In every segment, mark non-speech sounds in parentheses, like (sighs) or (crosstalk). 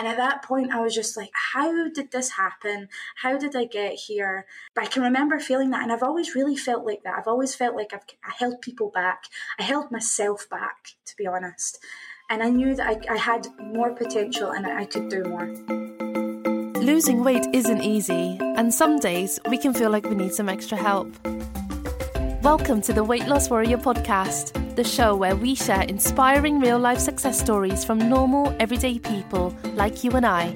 And at that point, I was just like, how did this happen? How did I get here? But I can remember feeling that. And I've always really felt like that. I've always felt like I've I held people back. I held myself back, to be honest. And I knew that I, I had more potential and I could do more. Losing weight isn't easy, and some days we can feel like we need some extra help. Welcome to the Weight Loss Warrior podcast, the show where we share inspiring real life success stories from normal, everyday people like you and I.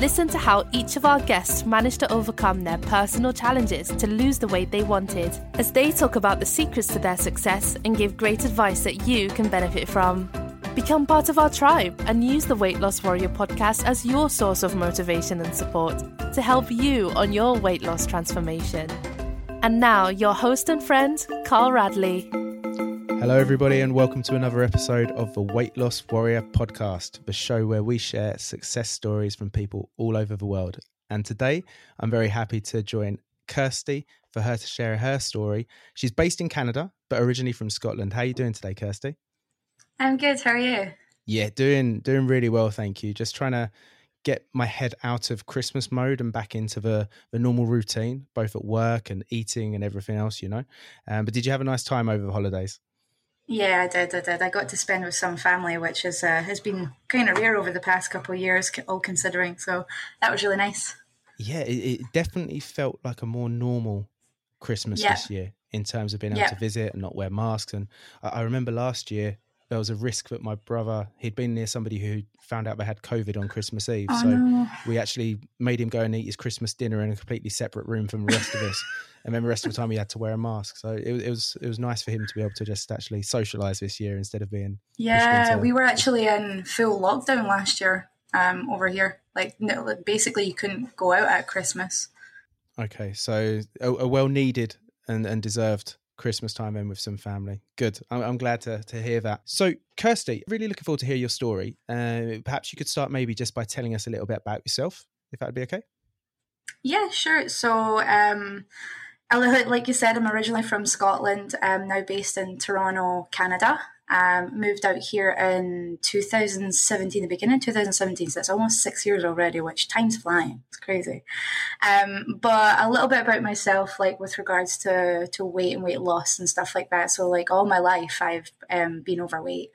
Listen to how each of our guests managed to overcome their personal challenges to lose the weight they wanted, as they talk about the secrets to their success and give great advice that you can benefit from. Become part of our tribe and use the Weight Loss Warrior podcast as your source of motivation and support to help you on your weight loss transformation. And now, your host and friend, Carl Radley. Hello, everybody, and welcome to another episode of the Weight Loss Warrior podcast, the show where we share success stories from people all over the world. And today, I'm very happy to join Kirsty for her to share her story. She's based in Canada, but originally from Scotland. How are you doing today, Kirsty? I'm good. How are you? Yeah, doing doing really well, thank you. Just trying to get my head out of Christmas mode and back into the the normal routine, both at work and eating and everything else, you know. Um, but did you have a nice time over the holidays? Yeah, I did. I did. I got to spend with some family, which is uh, has been kind of rare over the past couple of years, all considering. So that was really nice. Yeah, it, it definitely felt like a more normal Christmas yeah. this year in terms of being able yeah. to visit and not wear masks. And I, I remember last year there was a risk that my brother he'd been near somebody who found out they had COVID on Christmas Eve. Oh, so no. we actually made him go and eat his Christmas dinner in a completely separate room from the rest of us. (laughs) And then the rest of the time he had to wear a mask. So it, it was it was nice for him to be able to just actually socialise this year instead of being Yeah, we were actually in full lockdown last year um, over here. Like basically you couldn't go out at Christmas. Okay, so a, a well needed and, and deserved Christmas time in with some family. Good. I'm, I'm, glad to, to hear that. So, Kirsty, really looking forward to hear your story. Uh, perhaps you could start maybe just by telling us a little bit about yourself, if that'd be okay. Yeah, sure. So, um, like you said, I'm originally from Scotland. I'm now based in Toronto, Canada. Um, moved out here in 2017, the beginning of 2017, so it's almost six years already, which time's flying. It's crazy. Um, but a little bit about myself, like with regards to, to weight and weight loss and stuff like that. So, like all my life, I've um, been overweight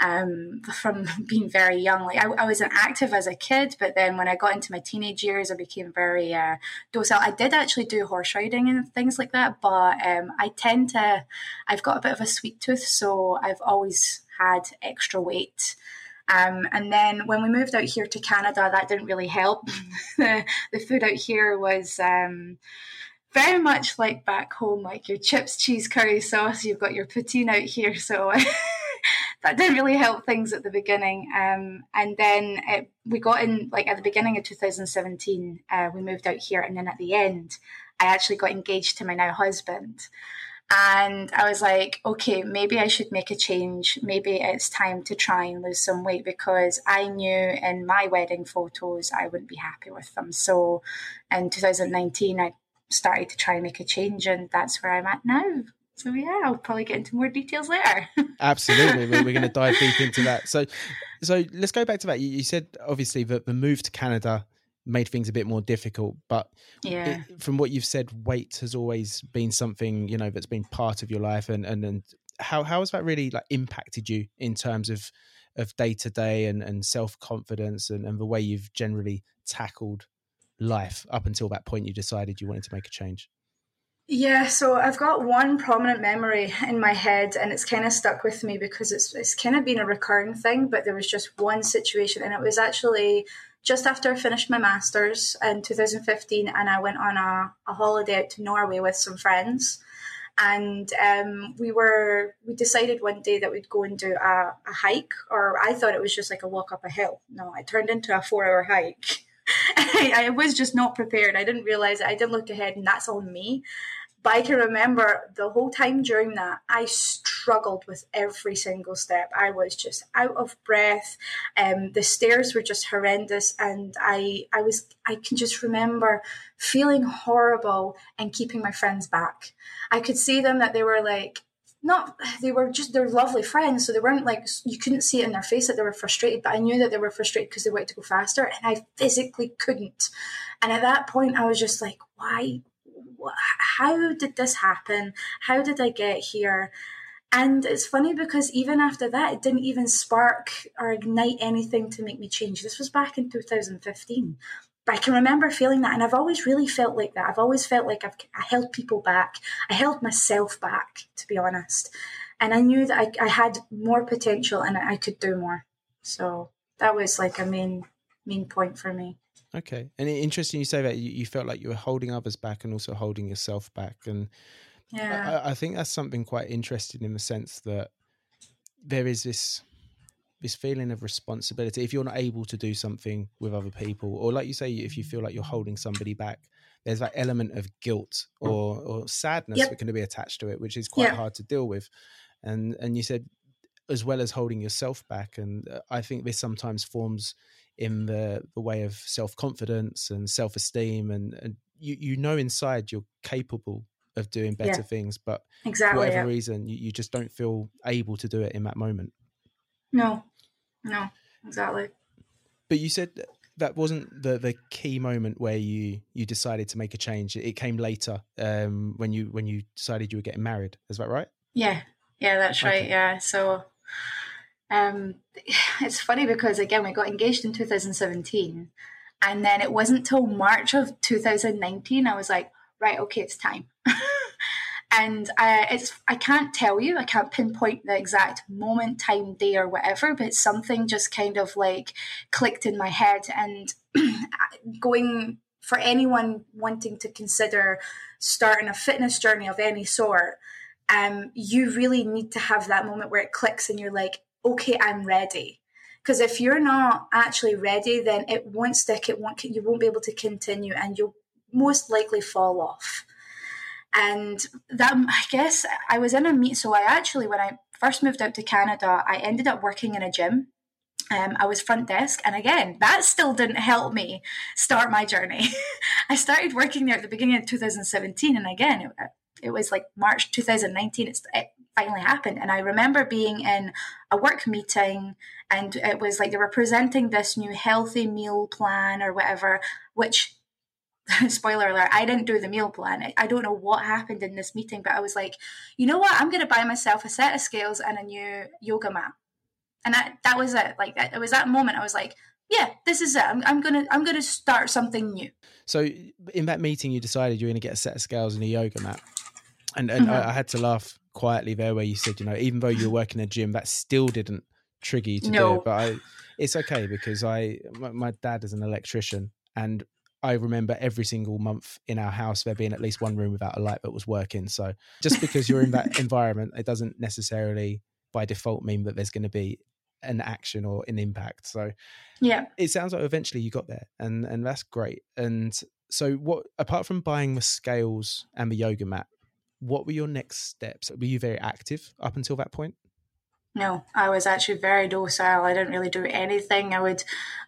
um, from (laughs) being very young. Like I, I wasn't active as a kid, but then when I got into my teenage years, I became very uh, docile. I did actually do horse riding and things like that, but um, I tend to, I've got a bit of a sweet tooth, so I've always had extra weight. Um, and then when we moved out here to Canada, that didn't really help. (laughs) the, the food out here was um, very much like back home, like your chips, cheese, curry sauce. You've got your poutine out here, so (laughs) (laughs) that didn't really help things at the beginning. Um, and then it, we got in, like at the beginning of 2017, uh, we moved out here. And then at the end, I actually got engaged to my now husband. And I was like, okay, maybe I should make a change. Maybe it's time to try and lose some weight because I knew in my wedding photos I wouldn't be happy with them. So in 2019, I started to try and make a change, and that's where I'm at now. So yeah, I'll probably get into more details later. (laughs) Absolutely, we're, we're going to dive deep into that. So, so let's go back to that. You, you, said obviously that the move to Canada made things a bit more difficult, but yeah. it, from what you've said, weight has always been something you know that's been part of your life, and and and how how has that really like impacted you in terms of of day to day and and self confidence and, and the way you've generally tackled life up until that point you decided you wanted to make a change? Yeah, so I've got one prominent memory in my head, and it's kind of stuck with me because it's it's kind of been a recurring thing. But there was just one situation, and it was actually just after I finished my masters in 2015, and I went on a, a holiday out to Norway with some friends, and um, we were we decided one day that we'd go and do a, a hike, or I thought it was just like a walk up a hill. No, it turned into a four hour hike. (laughs) (laughs) I, I, was just not prepared. I didn't realize it. I didn't look ahead, and that's on me. But I can remember the whole time during that, I struggled with every single step. I was just out of breath. Um, the stairs were just horrendous, and I, I was, I can just remember feeling horrible and keeping my friends back. I could see them that they were like, not they were just they're lovely friends so they weren't like you couldn't see it in their face that they were frustrated but i knew that they were frustrated because they wanted to go faster and i physically couldn't. And at that point i was just like why how did this happen? How did i get here? And it's funny because even after that it didn't even spark or ignite anything to make me change. This was back in 2015 but I can remember feeling that, and I've always really felt like that. I've always felt like I've I held people back. I held myself back, to be honest. And I knew that I, I had more potential and I could do more. So that was like a main main point for me. Okay, and interesting you say that you, you felt like you were holding others back and also holding yourself back, and yeah, I, I think that's something quite interesting in the sense that there is this this feeling of responsibility if you're not able to do something with other people or like you say if you feel like you're holding somebody back there's that element of guilt or or sadness yep. that can be attached to it which is quite hard to deal with and and you said as well as holding yourself back and uh, i think this sometimes forms in the the way of self-confidence and self-esteem and, and you you know inside you're capable of doing better yeah. things but exactly, for whatever yeah. reason you, you just don't feel able to do it in that moment no, no, exactly. But you said that wasn't the the key moment where you you decided to make a change. It came later um, when you when you decided you were getting married. Is that right? Yeah, yeah, that's okay. right. Yeah, so um, (sighs) it's funny because again we got engaged in 2017, and then it wasn't till March of 2019 I was like, right, okay, it's time. (laughs) and uh, it's I can't tell you, I can't pinpoint the exact moment, time, day, or whatever, but something just kind of like clicked in my head. And (clears throat) going for anyone wanting to consider starting a fitness journey of any sort, um, you really need to have that moment where it clicks and you're like, okay, I'm ready. Because if you're not actually ready, then it won't stick. It won't. You won't be able to continue, and you'll most likely fall off and that I guess I was in a meet. So I actually, when I first moved out to Canada, I ended up working in a gym. Um, I was front desk, and again, that still didn't help me start my journey. (laughs) I started working there at the beginning of 2017, and again, it, it was like March 2019. it finally happened, and I remember being in a work meeting, and it was like they were presenting this new healthy meal plan or whatever, which (laughs) spoiler alert, I didn't do the meal plan. I don't know what happened in this meeting, but I was like, you know what? I'm going to buy myself a set of scales and a new yoga mat. And that, that was it. Like that, it was that moment I was like, yeah, this is it. I'm, I'm going to, I'm going to start something new. So in that meeting, you decided you're going to get a set of scales and a yoga mat. And, and mm-hmm. I, I had to laugh quietly there where you said, you know, even though you were working a gym, that still didn't trigger you to no. do it. But I, it's okay because I, my, my dad is an electrician and I remember every single month in our house there being at least one room without a light that was working. So just because you're in that (laughs) environment, it doesn't necessarily by default mean that there's going to be an action or an impact. So yeah, it sounds like eventually you got there, and and that's great. And so what apart from buying the scales and the yoga mat, what were your next steps? Were you very active up until that point? No, I was actually very docile. I didn't really do anything. I would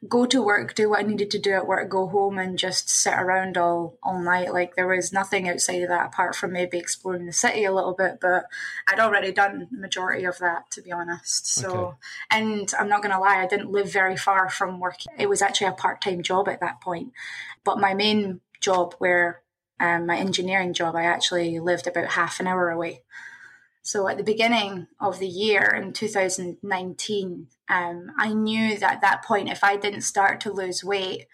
go to work, do what I needed to do at work, go home and just sit around all, all night. Like there was nothing outside of that apart from maybe exploring the city a little bit, but I'd already done the majority of that to be honest. So, okay. and I'm not going to lie, I didn't live very far from work. It was actually a part time job at that point. But my main job, where um, my engineering job, I actually lived about half an hour away. So at the beginning of the year in 2019, um, I knew that at that point, if I didn't start to lose weight,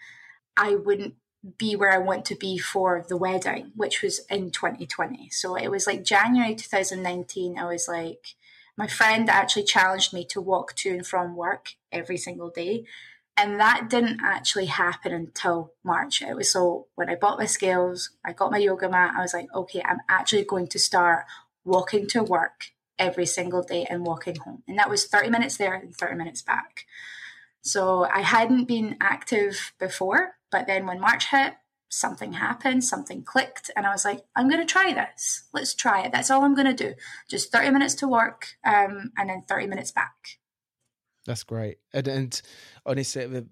I wouldn't be where I want to be for the wedding, which was in 2020. So it was like January 2019. I was like, my friend actually challenged me to walk to and from work every single day. And that didn't actually happen until March. It was so when I bought my scales, I got my yoga mat, I was like, okay, I'm actually going to start walking to work every single day and walking home. And that was 30 minutes there and 30 minutes back. So I hadn't been active before, but then when March hit, something happened, something clicked, and I was like, I'm going to try this. Let's try it. That's all I'm going to do. Just 30 minutes to work um, and then 30 minutes back. That's great. And, and honestly,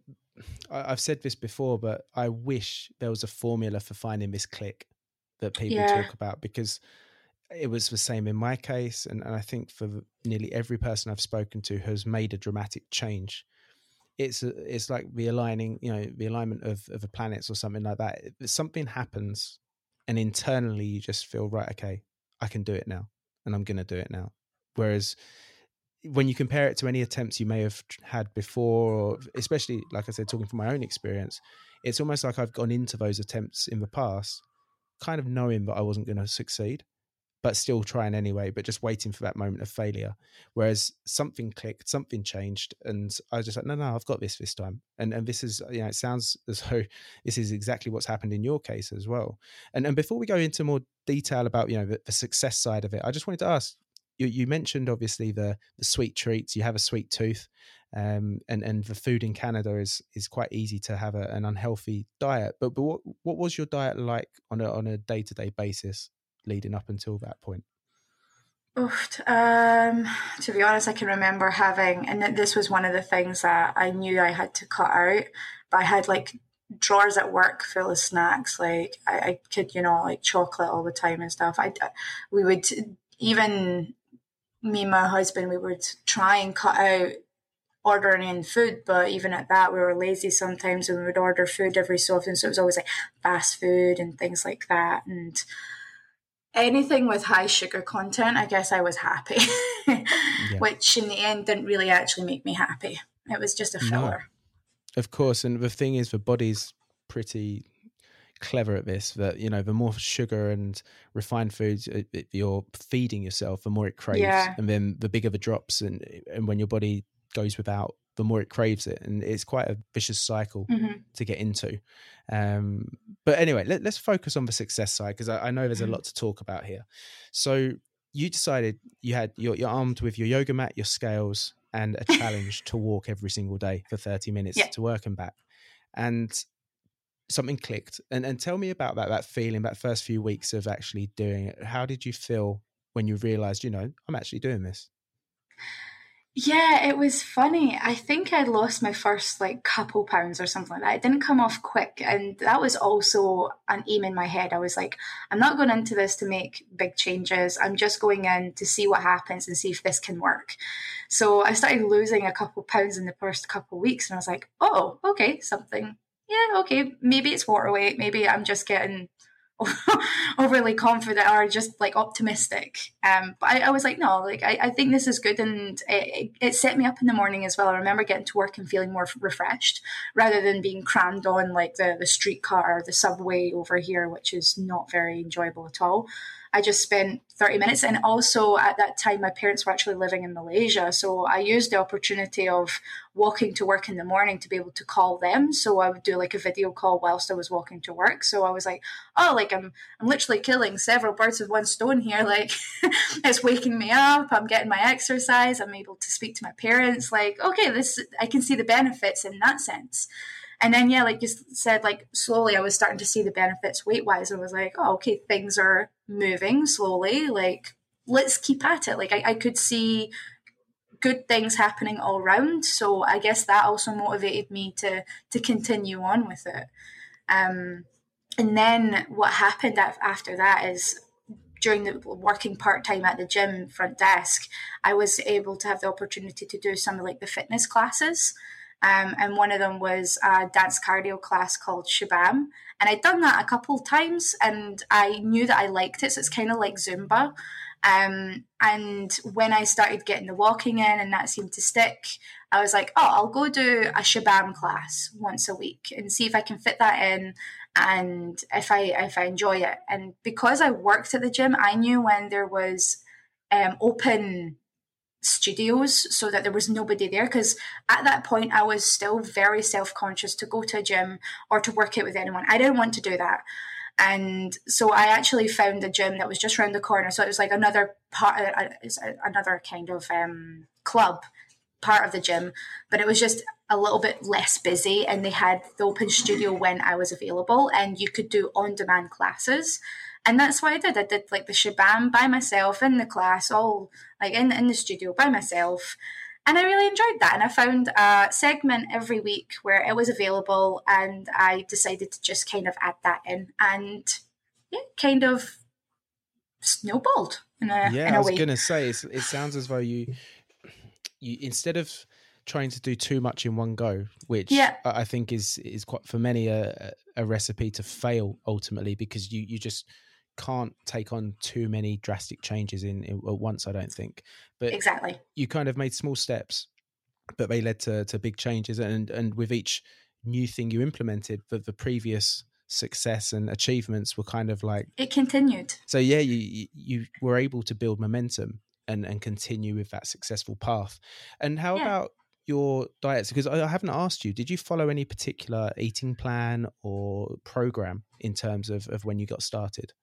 I've said this before, but I wish there was a formula for finding this click that people yeah. talk about because it was the same in my case, and, and I think for nearly every person I've spoken to has made a dramatic change. It's a, it's like the aligning, you know, the alignment of of the planets or something like that. Something happens, and internally you just feel right. Okay, I can do it now, and I'm going to do it now. Whereas when you compare it to any attempts you may have had before, or especially like I said, talking from my own experience, it's almost like I've gone into those attempts in the past, kind of knowing that I wasn't going to succeed, but still trying anyway, but just waiting for that moment of failure. Whereas something clicked, something changed, and I was just like, no, no, I've got this this time. And and this is, you know, it sounds as though (laughs) this is exactly what's happened in your case as well. And and before we go into more detail about you know the, the success side of it, I just wanted to ask you, you mentioned obviously the the sweet treats. You have a sweet tooth, um, and and the food in Canada is is quite easy to have a, an unhealthy diet. But but what what was your diet like on a on a day to day basis leading up until that point? Um, to be honest, I can remember having, and this was one of the things that I knew I had to cut out. But I had like drawers at work full of snacks. Like I, I could, you know, like chocolate all the time and stuff. I we would even me and my husband, we would try and cut out ordering in food, but even at that, we were lazy sometimes and we would order food every so often. So it was always like fast food and things like that. And anything with high sugar content, I guess I was happy, yeah. (laughs) which in the end didn't really actually make me happy. It was just a filler. No. Of course. And the thing is, the body's pretty clever at this that you know the more sugar and refined foods uh, you're feeding yourself the more it craves yeah. and then the bigger the drops and and when your body goes without the more it craves it and it's quite a vicious cycle mm-hmm. to get into um, but anyway let, us focus on the success side because I, I, know there's a mm-hmm. lot to talk about here so you decided you had you're, you're armed with your yoga mat your scales and a (laughs) challenge to walk every single day for 30 minutes yeah. to work and back and something clicked and and tell me about that that feeling that first few weeks of actually doing it how did you feel when you realized you know i'm actually doing this yeah it was funny. I think i lost my first like couple pounds or something like that. It didn't come off quick and that was also an aim in my head. I was like i'm not going into this to make big changes. I'm just going in to see what happens and see if this can work. So i started losing a couple pounds in the first couple weeks and i was like oh okay something. Yeah, okay, maybe it's water weight. Maybe I'm just getting (laughs) overly confident or just like optimistic. Um, but I, I was like, no, like I, I think this is good, and it, it, set me up in the morning as well. I remember getting to work and feeling more refreshed rather than being crammed on like the the streetcar or the subway over here, which is not very enjoyable at all. I just spent 30 minutes. And also at that time, my parents were actually living in Malaysia. So I used the opportunity of walking to work in the morning to be able to call them. So I would do like a video call whilst I was walking to work. So I was like, oh, like I'm, I'm literally killing several birds with one stone here. (laughs) Like it's waking me up. I'm getting my exercise. I'm able to speak to my parents. Like, okay, this, I can see the benefits in that sense and then yeah like you said like slowly i was starting to see the benefits weight wise and was like oh okay things are moving slowly like let's keep at it like I, I could see good things happening all around so i guess that also motivated me to to continue on with it um and then what happened after that is during the working part time at the gym front desk, I was able to have the opportunity to do some of like the fitness classes. Um, and one of them was a dance cardio class called SH'BAM. And I'd done that a couple of times and I knew that I liked it. So it's kind of like Zumba. Um, and when I started getting the walking in and that seemed to stick, I was like, oh, I'll go do a SH'BAM class once a week and see if I can fit that in and if I if I enjoy it. And because I worked at the gym, I knew when there was um, open studios so that there was nobody there because at that point I was still very self-conscious to go to a gym or to work out with anyone. I didn't want to do that. And so I actually found a gym that was just around the corner. So it was like another part, uh, uh, another kind of um, club part of the gym, but it was just a little bit less busy. And they had the open studio when I was available, and you could do on demand classes and that's what I did. I did like the SH'BAM by myself in the class, all like in in the studio by myself, and I really enjoyed that. And I found a segment every week where it was available, and I decided to just kind of add that in, and yeah, kind of snowballed in a yeah. In a I was going to say it sounds as though you you instead of trying to do too much in one go, which yeah. I think is is quite for many a, a recipe to fail ultimately because you you just can't take on too many drastic changes in, in at once. I don't think, but exactly you kind of made small steps, but they led to to big changes, and and with each new thing you implemented, the the previous success and achievements were kind of like it continued. So yeah, you you were able to build momentum and and continue with that successful path. And how yeah. about your diets? Because I haven't asked you, did you follow any particular eating plan or program in terms of, of when you got started?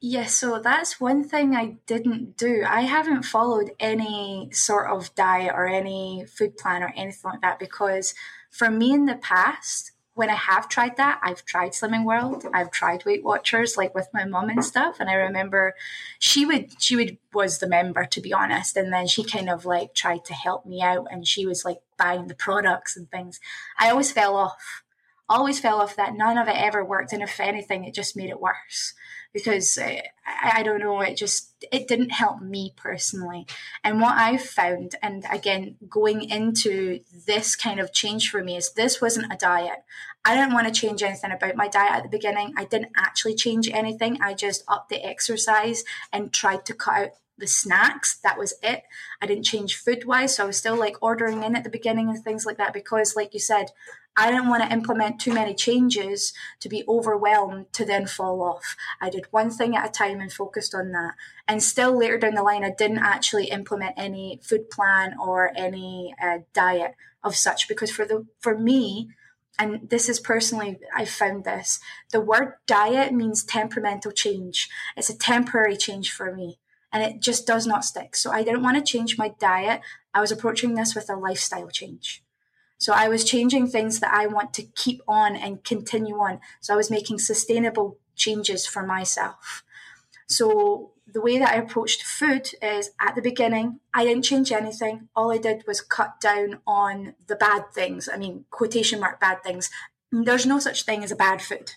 Yeah, so that's one thing I didn't do. I haven't followed any sort of diet or any food plan or anything like that because for me in the past, when I have tried that, I've tried Slimming World, I've tried Weight Watchers, like with my mom and stuff. And I remember she would, she would was the member to be honest, and then she kind of like tried to help me out, and she was like buying the products and things. I always fell off, always fell off that. None of it ever worked, and if anything, it just made it worse because I, I don't know, it just it didn't help me personally. And what I've found, and again, going into this kind of change for me is this wasn't a diet. I didn't want to change anything about my diet at the beginning. I didn't actually change anything. I just upped the exercise and tried to cut out the snacks. That was it. I didn't change food wise. So I was still like ordering in at the beginning and things like that because, like you said, I didn't want to implement too many changes to be overwhelmed to then fall off. I did one thing at a time and focused on that. And still later down the line, I didn't actually implement any food plan or any uh, diet of such because for the for me, and this is personally I've found this, the word diet means temperamental change. It's a temporary change for me. And it just does not stick. So I didn't want to change my diet. I was approaching this with a lifestyle change. So I was changing things that I want to keep on and continue on. So I was making sustainable changes for myself. So the way that I approached food is at the beginning, I didn't change anything. All I did was cut down on the bad things. I mean, quotation mark bad things. There's no such thing as a bad food.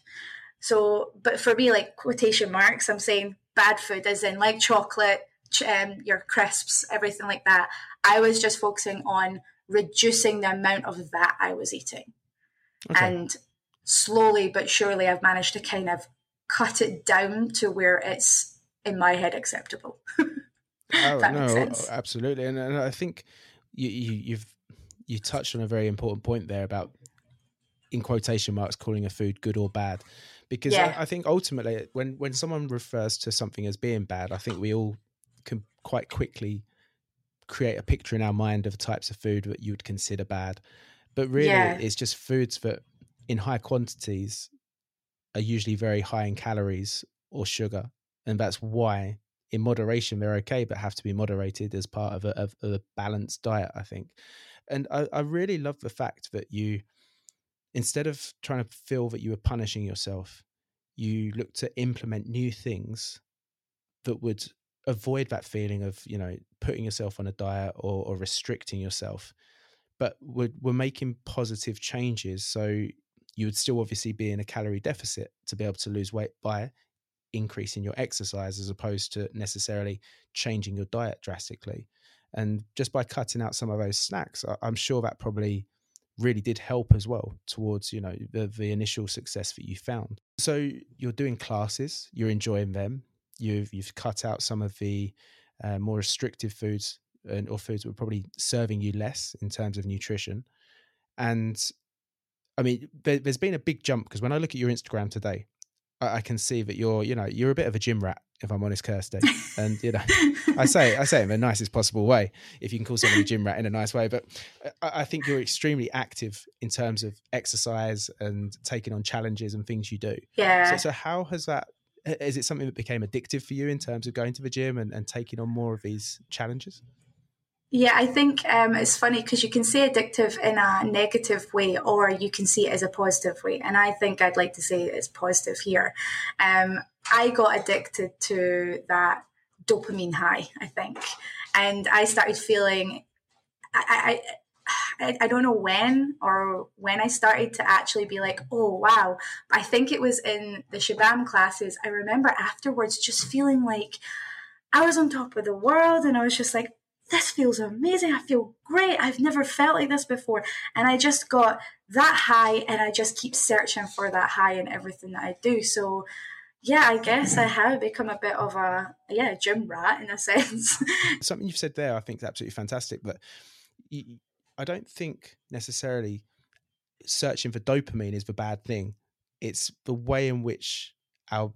So, but for me, like quotation marks, I'm saying bad food as in like chocolate, um, your crisps, everything like that. I was just focusing on reducing the amount of that I was eating. Okay. And slowly but surely, I've managed to kind of cut it down to where it's in my head acceptable. (laughs) oh no, absolutely, and, and I think you, you you've you touched on a very important point there about in quotation marks calling a food good or bad because yeah. I, I, think ultimately when when someone refers to something as being bad i think we all can quite quickly create a picture in our mind of types of food that you would consider bad. But really, yeah. it's just foods that in high quantities are usually very high in calories or sugar. And that's why, in moderation, they're okay, but have to be moderated as part of a, of a balanced diet, I think. And I, I really love the fact that you, instead of trying to feel that you were punishing yourself, you look to implement new things that would avoid that feeling of you know putting yourself on a diet or, or restricting yourself but we're, we're making positive changes. So you would still obviously be in a calorie deficit to be able to lose weight by increasing your exercise as opposed to necessarily changing your diet drastically. And just by cutting out some of those snacks i'm sure that probably really did help as well towards you know the, the initial success that you found so you're doing classes you're enjoying them You've you've cut out some of the uh, more restrictive foods and or foods were probably serving you less in terms of nutrition. And I mean, there, has been a big jump because when I look at your Instagram today, I, can see that you're you know you're a bit of a gym rat if I'm honest, Kirsty. (laughs) And you know, I say I say it in the nicest possible way, if you can call someone a gym rat in a nice way. But I, I, think you're extremely active in terms of exercise and taking on challenges and things you do. Yeah. So, so how has that is it something that became addictive for you in terms of going to the gym and, and taking on more of these challenges? Yeah, I think um, it's funny because you can say addictive in a negative way or you can see it as a positive way. And I think I'd like to say it's positive here. Um, I got addicted to that dopamine high, I think. And I started feeling, I, I I, I don't know when or when I started to actually be like, oh wow. I think it was in the SH'BAM classes. I remember afterwards just feeling like I was on top of the world and I was just like, this feels amazing. I feel great. I've never felt like this before. And I just got that high and I just keep searching for that high in everything that I do. So yeah, I guess I have become a bit of a yeah gym rat in a (laughs) sense. Something you've said there, I think, is absolutely fantastic. But I don't think necessarily searching for dopamine is the bad thing. It's the way in which our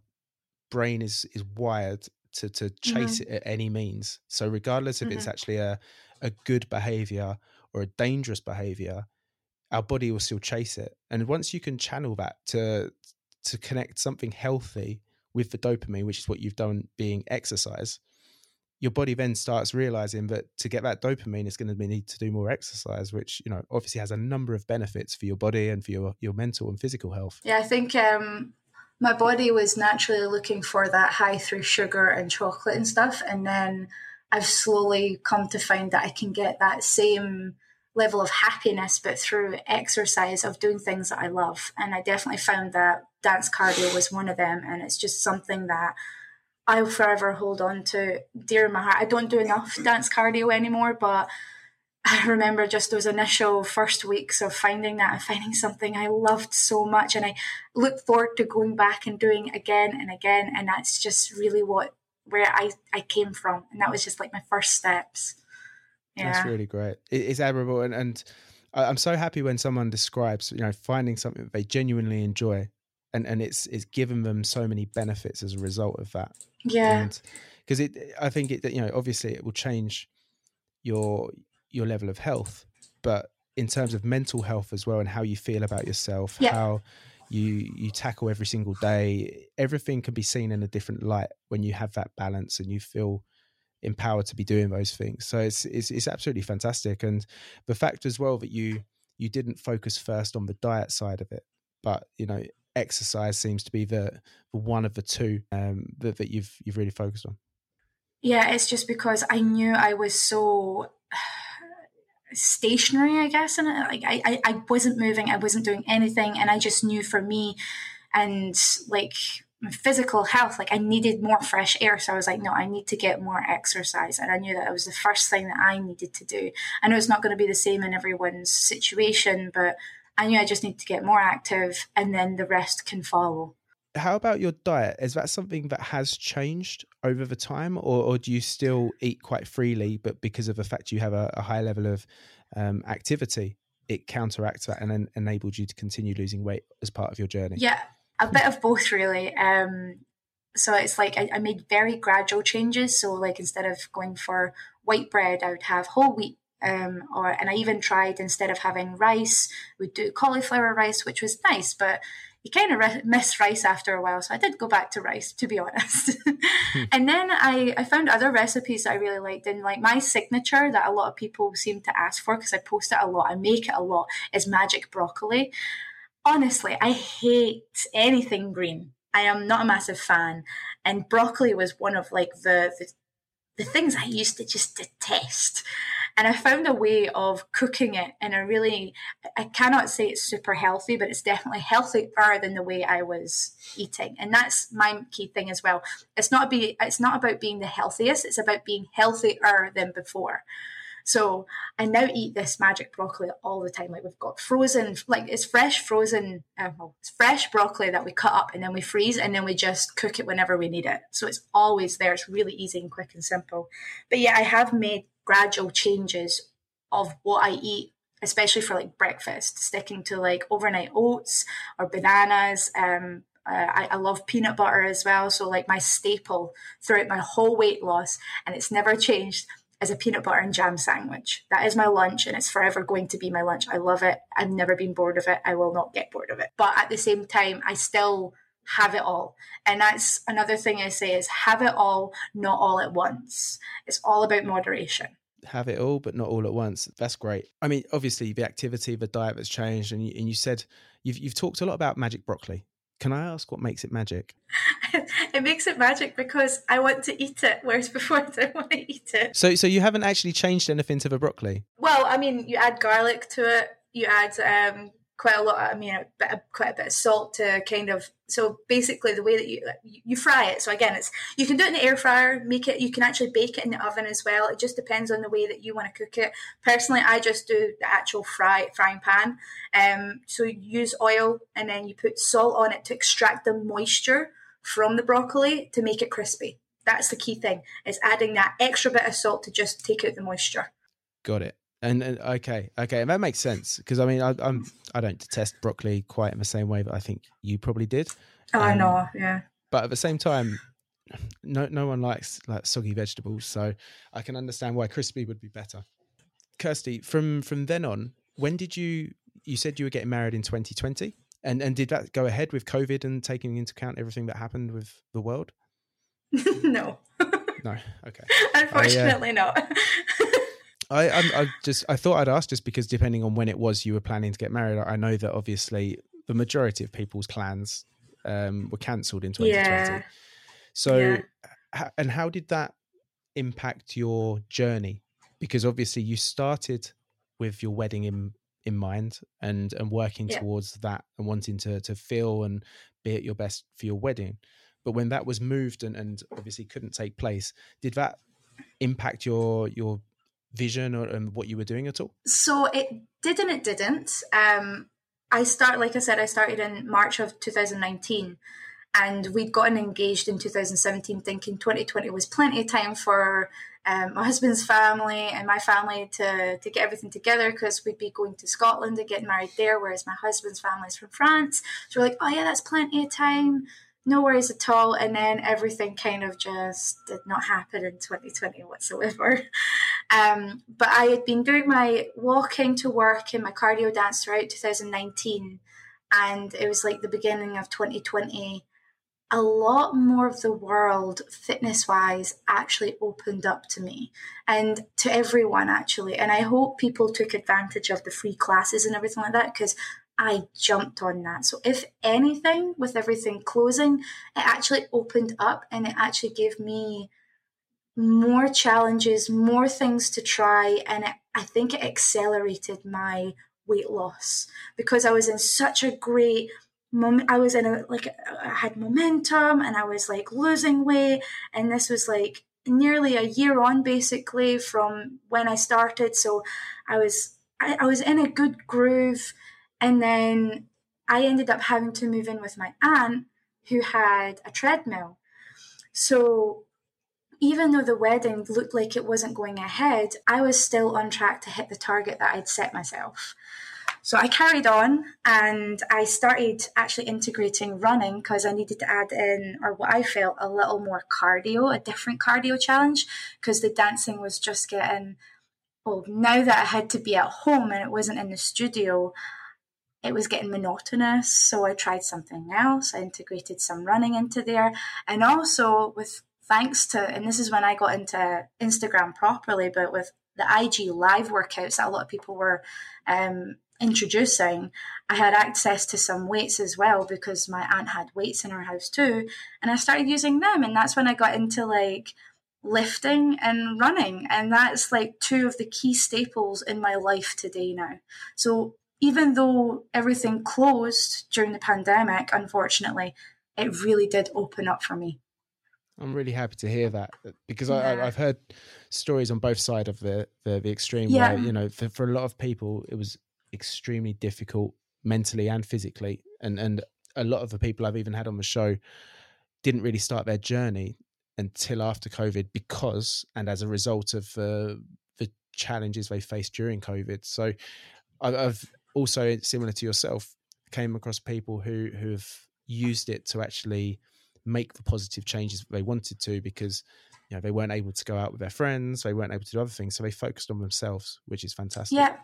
brain is is wired to to chase mm-hmm. it at any means. So regardless if mm-hmm. it's actually a a good behavior or a dangerous behavior, our body will still chase it. And once you can channel that to to connect something healthy with the dopamine, which is what you've done being exercise, your body then starts realizing that to get that dopamine, it's going to need to do more exercise, which you know obviously has a number of benefits for your body and for your your mental and physical health. Yeah, I think um, my body was naturally looking for that high through sugar and chocolate and stuff, and then I've slowly come to find that I can get that same level of happiness, but through exercise of doing things that I love. And I definitely found that dance cardio was one of them. And it's just something that I'll forever hold on to dear in my heart. I don't do enough dance cardio anymore, but I remember just those initial first weeks of finding that and finding something I loved so much. And I look forward to going back and doing again and again. And that's just really what where I, I came from. And that was just like my first steps. Yeah. That's really great. it's admirable, and and I'm so happy when someone describes, you know, finding something that they genuinely enjoy, and and it's it's given them so many benefits as a result of that. Yeah. Because it, I think it, you know, obviously it will change your your level of health, but in terms of mental health as well, and how you feel about yourself, yeah. how you you tackle every single day, everything can be seen in a different light when you have that balance and you feel empowered to be doing those things. So it's, it's it's absolutely fantastic, and the fact as well that you you didn't focus first on the diet side of it, but you know exercise seems to be the, the one of the two um, that that you've you've really focused on. Yeah, it's just because I knew I was so stationary, I guess, and uh, like I, I wasn't moving, I wasn't doing anything, and I just knew for me, and like physical health like i needed more fresh air so i was like no i need to get more exercise and i knew that it was the first thing that i needed to do. I know it's not going to be the same in everyone's situation but i knew i just need to get more active and then the rest can follow how about your diet is that something that has changed over the time or, or do you still eat quite freely but because of the fact you have a, a high level of um, activity it counteracts that and then enabled you to continue losing weight as part of your journey yeah a bit of both really. Um, so it's like I, I, made very gradual changes. So like instead of going for white bread, I would have whole wheat. Um, or and I even tried instead of having rice, we'd do cauliflower rice, which was nice, but you kind of miss rice after a while. So I did go back to rice, to be (laughs) honest. hmm. And then I, I found other recipes that I really liked. And like my signature that a lot of people seem to ask for, because I post it a lot, I make it a lot, is magic broccoli honestly, I hate anything green. I am not a massive fan, and broccoli was one of like the, the the things I used to just detest. And I found a way of cooking it in a really, I cannot say it's super healthy, but it's definitely healthier than the way I was eating. And that's my key thing as well. It's not be, it's not about being the healthiest. It's about being healthier than before. So I now eat this magic broccoli all the time. Like we've got frozen, like it's fresh frozen, uh, well, it's fresh broccoli that we cut up and then we freeze and then we just cook it whenever we need it. So it's always there. It's really easy and quick and simple. But yeah, I have made gradual changes of what I eat especially for like breakfast, sticking to like overnight oats or bananas. Um, uh, I, I, love peanut butter as well. So like my staple throughout my whole weight loss, and it's never changed is a peanut butter and jam sandwich. That is my lunch and it's forever going to be my lunch. I love it. I've never been bored of it. I will not get bored of it. But at the same time, I still have it all. And that's another thing I say is have it all, not all at once. It's all about moderation. Have it all, but not all at once. That's great. I mean, obviously, the activity, the diet that's changed, and you, and you said you've you've talked a lot about magic broccoli. Can I ask what makes it magic? (laughs) it makes it magic because I want to eat it, whereas (laughs) before I didn't want to eat it. So, so you haven't actually changed anything to the broccoli? Well, I mean, you add garlic to it. You add um, quite a lot. I mean, a bit, quite a bit of salt to kind of. So basically, the way that you you fry it. So again, it's you can do it in the air fryer. Make it. You can actually bake it in the oven as well. It just depends on the way that you want to cook it. Personally, I just do the actual fry frying pan. Um, so use oil and then you put salt on it to extract the moisture from the broccoli to make it crispy. That's the key thing. Is adding that extra bit of salt to just take out the moisture. Got it. And, and okay, okay, and that makes sense because I mean I, I'm I don't detest broccoli quite in the same way that I think you probably did. Oh, um, I know, yeah. But at the same time, no no one likes like soggy vegetables, so I can understand why crispy would be better. Kirsty, from from then on, when did you you said you were getting married in 2020? And and did that go ahead with COVID and taking into account everything that happened with the world? (laughs) no. no. Okay. (laughs) Unfortunately, I, uh, not. (laughs) I, I, I just I thought I'd ask just because depending on when it was you were planning to get married, I know that obviously the majority of people's plans um, were cancelled in 2020. Yeah. So, yeah. and how did that impact your journey? Because obviously you started with your wedding in in mind and and working yeah. towards that and wanting to to feel and be at your best for your wedding. But when that was moved and, and obviously couldn't take place, did that impact your your vision or and what you were doing at all? So it did and it didn't. Um, I start, like I said, I started in March of 2019, and we'd gotten engaged in 2017, thinking 2020 was plenty of time for um, my husband's family and my family to to get everything together because we'd be going to Scotland and getting married there, whereas my husband's family is from France. So we're like, oh yeah, that's plenty of time no worries at all. And then everything kind of just did not happen in 2020 whatsoever. (laughs) Um, but I had been doing my walking to work and my cardio dance throughout 2019. And it was like the beginning of 2020. A lot more of the world, fitness wise, actually opened up to me and to everyone, actually. And I hope people took advantage of the free classes and everything like that because I jumped on that. So, if anything, with everything closing, it actually opened up and it actually gave me more challenges, more things to try. And it, I think it accelerated my weight loss because I was in such a great moment. I was in a, like, I had momentum and I was like losing weight. And this was like nearly a year on basically from when I started. So, I was, I, I was in a good groove and then I ended up having to move in with my aunt who had a treadmill. So even though the wedding looked like it wasn't going ahead, I was still on track to hit the target that I'd set myself. So I carried on and I started actually integrating running because I needed to add in, or what I felt, a little more cardio, a different cardio challenge, because the dancing was just getting, well, now that I had to be at home and it wasn't in the studio, it was getting monotonous. So I tried something else. I integrated some running into there. And also with thanks to, and this is when I got into Instagram properly, but with the IG live workouts that a lot of people were um, introducing, I had access to some weights as well because my aunt had weights in her house too. And I started using them. And that's when I got into like lifting and running. And that's like two of the key staples in my life today now. So even though everything closed during the pandemic, unfortunately, it really did open up for me. I'm really happy to hear that because yeah. I, have heard stories on both sides of the, the, the extreme yeah. where, you know, for, for a lot of people, it was extremely difficult mentally and physically. And, and a lot of the people I've even had on the show didn't really start their journey until after COVID because, and as a result of uh, the challenges they faced during COVID. So I've also similar to yourself came across people who who have used it to actually make the positive changes they wanted to because you know they weren't able to go out with their friends they weren't able to do other things so they focused on themselves which is fantastic. Yeah.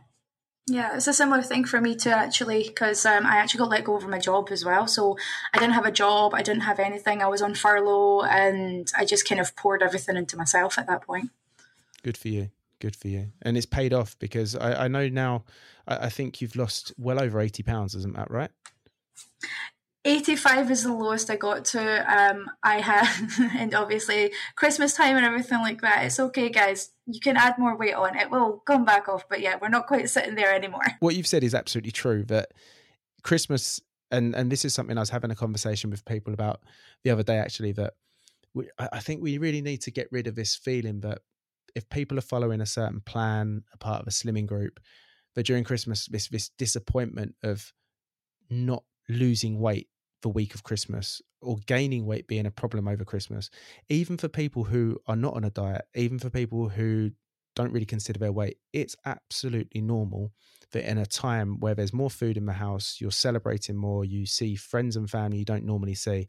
Yeah it's a similar thing for me too actually because um, i actually got let go over my job as well so i didn't have a job i didn't have anything i was on furlough and i just kind of poured everything into myself at that point. Good for you good for you. And it's paid off because i, I know now I, I think you've lost well over 80 pounds isn't that right 85 is the lowest I got to. Um, I had, (laughs) and obviously Christmas time and everything like that. It's okay, guys. You can add more weight on. It will come back off, but yeah, we're not quite sitting there anymore. What you've said is absolutely true. That Christmas, and and this is something I was having a conversation with people about the other day. Actually, that we, I think we really need to get rid of this feeling that if people are following a certain plan, a part of a slimming group, that during Christmas, this this disappointment of not losing weight the week of Christmas or gaining weight being a problem over Christmas, even for people who are not on a diet, even for people who don't really consider their weight, it's absolutely normal that in a time where there's more food in the house, you're celebrating more, you see friends and family you don't normally see,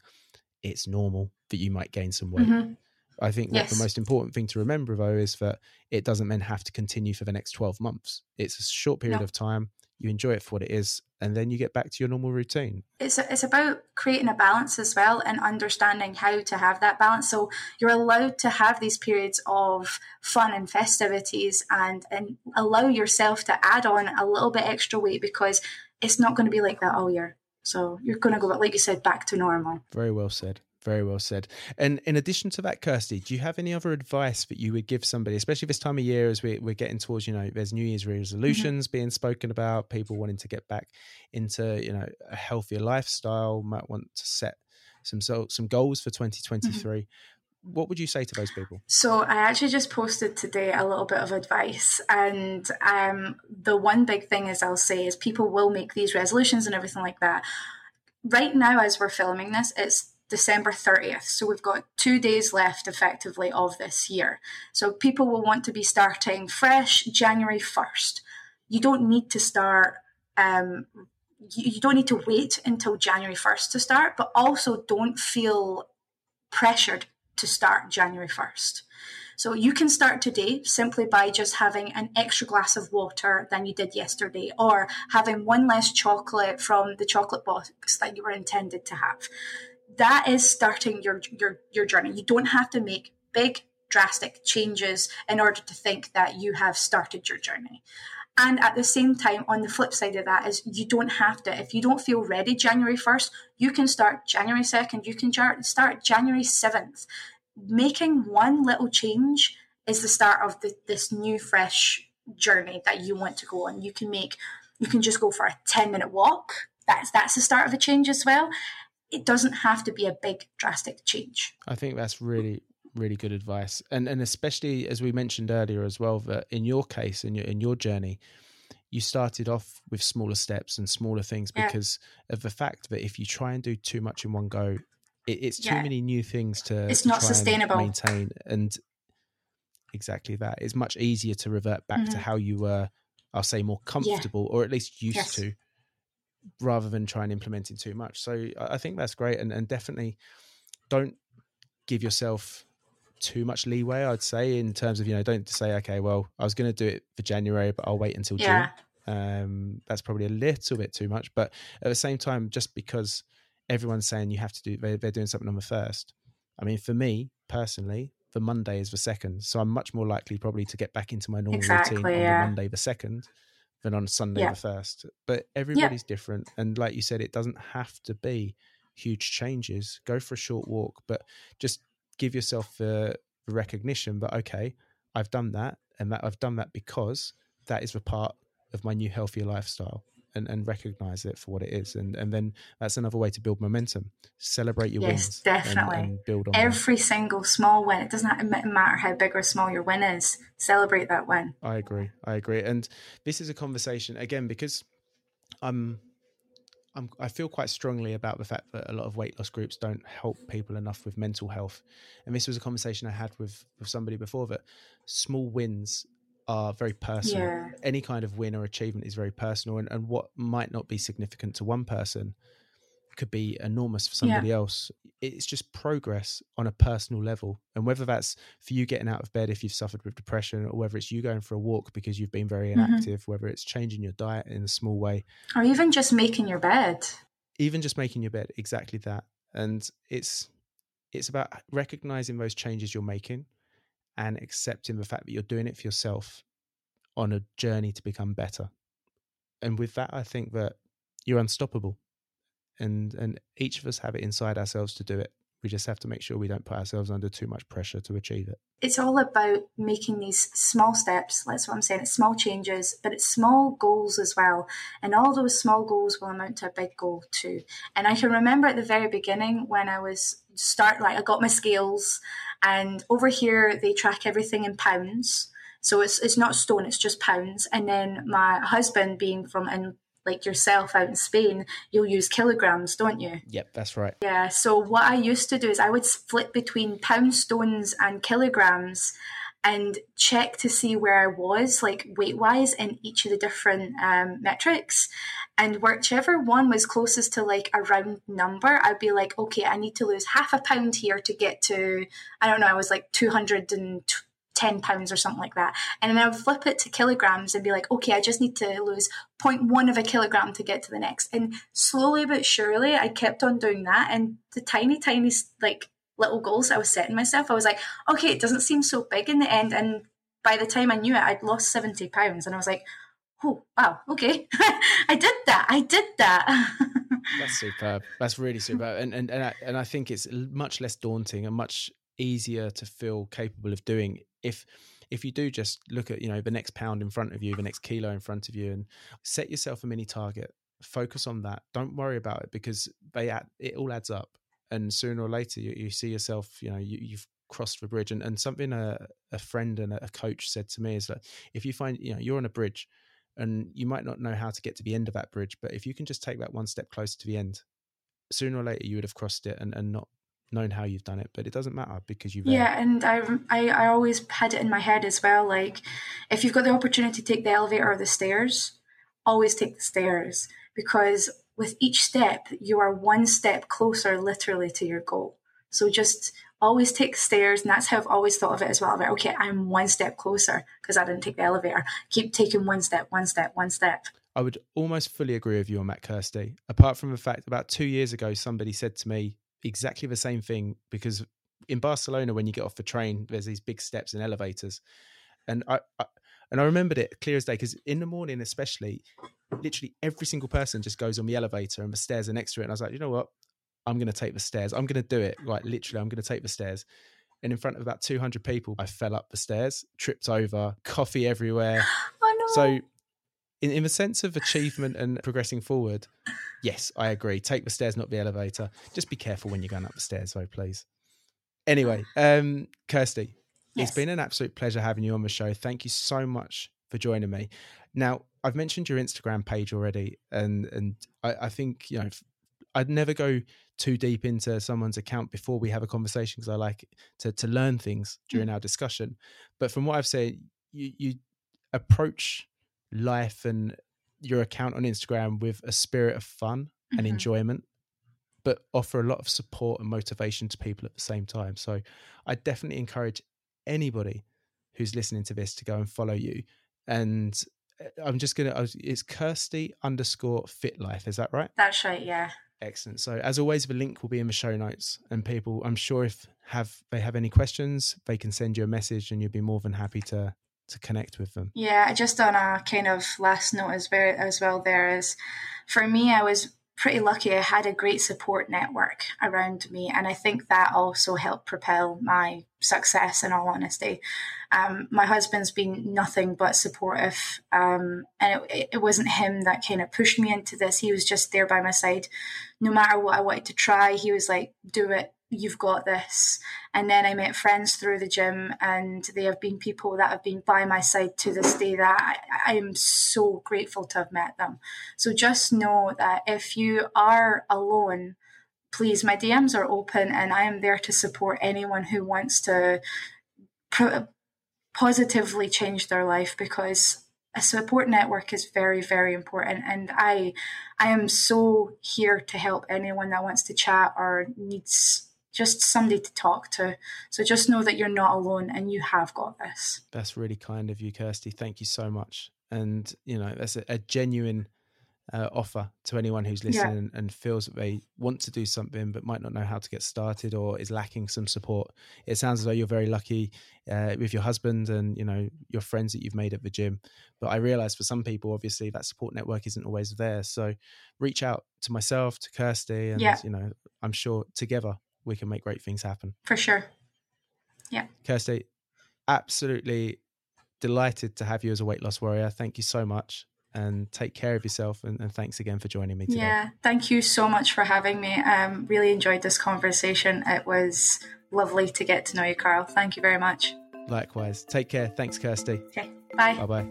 it's normal that you might gain some weight. Mm-hmm. I think yes. what the most important thing to remember though is that it doesn't then have to continue for the next 12 months. It's a short period no. of time you enjoy it for what it is, and then you get back to your normal routine. It's it's about creating a balance as well and understanding how to have that balance. So you're allowed to have these periods of fun and festivities, and and allow yourself to add on a little bit extra weight because it's not going to be like that all year. So you're going to go, like you said, back to normal. Very well said. Very well said. And in addition to that, Kirsty, do you have any other advice that you would give somebody, especially this time of year as we, we're getting towards, you know, there's New Year's resolutions mm-hmm. being spoken about, people wanting to get back into, you know, a healthier lifestyle, might want to set some so, some goals for 2023. Mm-hmm what would you say to those people? So I actually just posted today a little bit of advice, and um, the one big thing is I'll say is people will make these resolutions and everything like that. Right now, as we're filming this, it's December 30th. So we've got two days left effectively of this year. So people will want to be starting fresh January 1st. You don't need to start, um, you, you don't need to wait until January 1st to start, but also don't feel pressured to start January 1st. So you can start today simply by just having an extra glass of water than you did yesterday, or having one less chocolate from the chocolate box that you were intended to have that is starting your your your journey. You don't have to make big drastic changes in order to think that you have started your journey. And at the same time, on the flip side of that is you don't have to. If you don't feel ready January 1st, you can start January 2nd, you can start January 7th. Making one little change is the start of the, this new, fresh journey that you want to go on. You can make, you can just go for a 10 minute walk. That's, that's the start of a change as well it doesn't have to be a big drastic change. I think that's really really good advice and and especially as we mentioned earlier as well that in your case in your in your journey you started off with smaller steps and smaller things because yeah. of the fact that if you try and do too much in one go it, it's too yeah. many new things to it's to not sustainable and maintain and exactly that it's much easier to revert back mm-hmm. to how you were i'll say more comfortable yeah. or at least used yes. to rather than try and implementing too much. So I think that's great, and, and definitely don't give yourself too much leeway. I'd say in terms of you know don't say okay, well I was going to do it for January, but I'll wait until yeah. June. Um, that's probably a little bit too much, but at the same time, just because everyone's saying you have to do, they're, they're doing something on the first. I mean, for me personally, the Monday is the second, so I'm much more likely probably to get back into my normal exactly, routine on yeah. the Monday the second than on Sunday yeah. the first. But everybody's yeah. different, and like you said, it doesn't have to be huge changes. Go for a short walk, but just give yourself the, the recognition But okay, I've done that, and that I've done that because that is a part of my new healthier lifestyle and, and recognize it for what it is. And and then that's another way to build momentum. Celebrate your yes, wins. definitely. And, and build on every them. single small win. It doesn't matter how big or small your win is. Celebrate that win. I agree. I agree. And this is a conversation again because I'm. I'm, I feel quite strongly about the fact that a lot of weight loss groups don't help people enough with mental health. And this was a conversation I had with, with somebody before that small wins are very personal. Yeah. Any kind of win or achievement is very personal, and, and what might not be significant to one person could be enormous for somebody yeah. else. It's just progress on a personal level. And whether that's for you getting out of bed if you've suffered with depression, or whether it's you going for a walk because you've been very mm-hmm. inactive, mm-hmm. whether it's changing your diet in a small way, or even just making your bed. Even just making your bed, exactly that. And it's it's about recognizing those changes you're making and accepting the fact that you're doing it for yourself on a journey to become better. And with that, I think that you're unstoppable. and and each of us have it inside ourselves to do it we just have to make sure we don't put ourselves under too much pressure to achieve it. It's all about making these small steps. That's what I'm saying. It's small changes, but it's small goals as well. And all those small goals will amount to a big goal too. And I can remember at the very beginning when I was start like I got my scales and over here they track everything in pounds. So it's it's not stone, it's just pounds. And then my husband being from in like yourself out in Spain, you'll use kilograms, don't you? Yep, that's right. Yeah. So what I used to do is I would flip between pound stones and kilograms and check to see where I was, like weight wise, in each of the different um, metrics. And whichever one was closest to like a round number, I'd be like, okay, I need to lose half a pound here to get to, I don't know, I was like 220 10 pounds or something like that. And then I would flip it to kilograms and be like, okay, I just need to lose 0.1 of a kilogram to get to the next. And slowly but surely, I kept on doing that. And the tiny, tiny, like, little goals I was setting myself, I was like, okay, it doesn't seem so big in the end. And by the time I knew it, I'd lost 70 pounds. And I was like, oh, wow, okay. (laughs) I did that. I did that. (laughs) That's superb. That's really superb. And, and, and, I, and I think it's much less daunting and much easier to feel capable of doing if if you do just look at you know the next pound in front of you the next kilo in front of you and set yourself a mini target focus on that. Don't worry about it because they add, it all adds up. And sooner or later you, you see yourself you know you, have crossed the bridge. And, and something a, a friend and a coach said to me is that if you find you know you're on a bridge and you might not know how to get to the end of that bridge but if you can just take that one step closer to the end sooner or later you would have crossed it and, and not known how you've done it, but it doesn't matter because you've. Yeah, and I, I, I always had it in my head as well. Like, if you've got the opportunity to take the elevator or the stairs, always take the stairs because with each step, you are one step closer, literally, to your goal. So just always take stairs, and that's how I've always thought of it as well. Like, okay, I'm one step closer because I didn't take the elevator. Keep taking one step, one step, one step. I would almost fully agree with you on that, Kirsty. Apart from the fact, about two years ago, somebody said to me, exactly the same thing because in Barcelona, when you get off the train, there's these big steps and elevators, and I, I and I remembered it clear as day because in the morning, especially, literally every single person just goes on the elevator and the stairs are next to it, and I was like, you know what, I'm going to take the stairs. I'm going to do it. Like literally, I'm going to take the stairs. And in front of about 200 people, I fell up the stairs, tripped over, coffee everywhere. (gasps) Oh, no. So in, in the sense of achievement and progressing forward, yes, I agree. Take the stairs, not the elevator. Just be careful when you're going up the stairs, though, please. Anyway, um, Kirsty, yes. it's been an absolute pleasure having you on the show. Thank you so much for joining me. Now, I've mentioned your Instagram page already, and and I, I think you know I'd never go too deep into someone's account before we have a conversation because I like to to learn things during mm. our discussion. But from what I've said, you you approach life and your account on Instagram with a spirit of fun mm-hmm. and enjoyment, but offer a lot of support and motivation to people at the same time. So I definitely encourage anybody who's listening to this to go and follow you. And uh, I'm just going to, it's Kirsty underscore fit life. Is that right? That's right. Yeah. Excellent. So as always, the link will be in the show notes and people, I'm sure if have, they have any questions, they can send you a message and you'll be more than happy to to connect with them. Yeah, just on a kind of last note as well, as well there is for me, I was pretty lucky. I had a great support network around me, and I think that also helped propel my success. In all honesty, um, my husband's been nothing but supportive, um, and it, it, wasn't him that kind of pushed me into this. He was just there by my side, no matter what I wanted to try. He was like, "Do it, you've got this. And then I met friends through the gym, and they have been people that have been by my side to this day that I, I, am so grateful to have met them. So just know that if you are alone, please, my DMs are open, and I am there to support anyone who wants to positively change their life because a support network is very very important and i i am so here to help anyone that wants to chat or needs just somebody to talk to. So just know that you're not alone and you have got this. That's really kind of you, Kirsty. Thank you so much. And, you know, that's a, a genuine uh, offer to anyone who's listening yeah. and feels that they want to do something but might not know how to get started or is lacking some support? It sounds as though you're very lucky uh, with your husband and you know your friends that you've made at the gym. But I realise for some people, obviously, that support network isn't always there. So reach out to myself, to Kirsty, and yeah. you know, I'm sure together we can make great things happen. For sure. Yeah. Kirsty, absolutely delighted to have you as a weight loss warrior. Thank you so much and take care of yourself. And, and, thanks again for joining me today. Yeah, thank you so much for having me. Um, really enjoyed this conversation. It was lovely to get to know you, Carl. Thank you very much. Likewise. Take care. Thanks, Kirsty. Okay. Bye. Bye bye.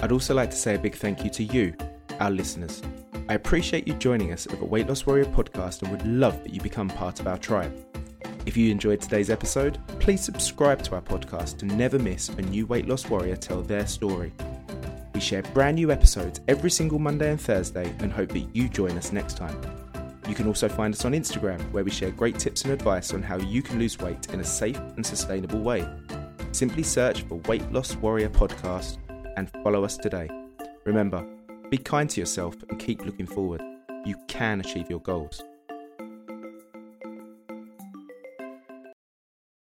I'd also like to say a big thank you to you, our listeners. I appreciate you joining us at the Weight Loss Warrior podcast and would love that you become part of our tribe. If you enjoyed today's episode, please subscribe to our podcast to never miss a new weight loss warrior tell their story. We share brand new episodes every single Monday and Thursday and hope that you join us next time. You can also find us on Instagram where we share great tips and advice on how you can lose weight in a safe and sustainable way. Simply search for Weight Loss Warrior Podcast and follow us today. Remember, be kind to yourself and keep looking forward. You can achieve your goals.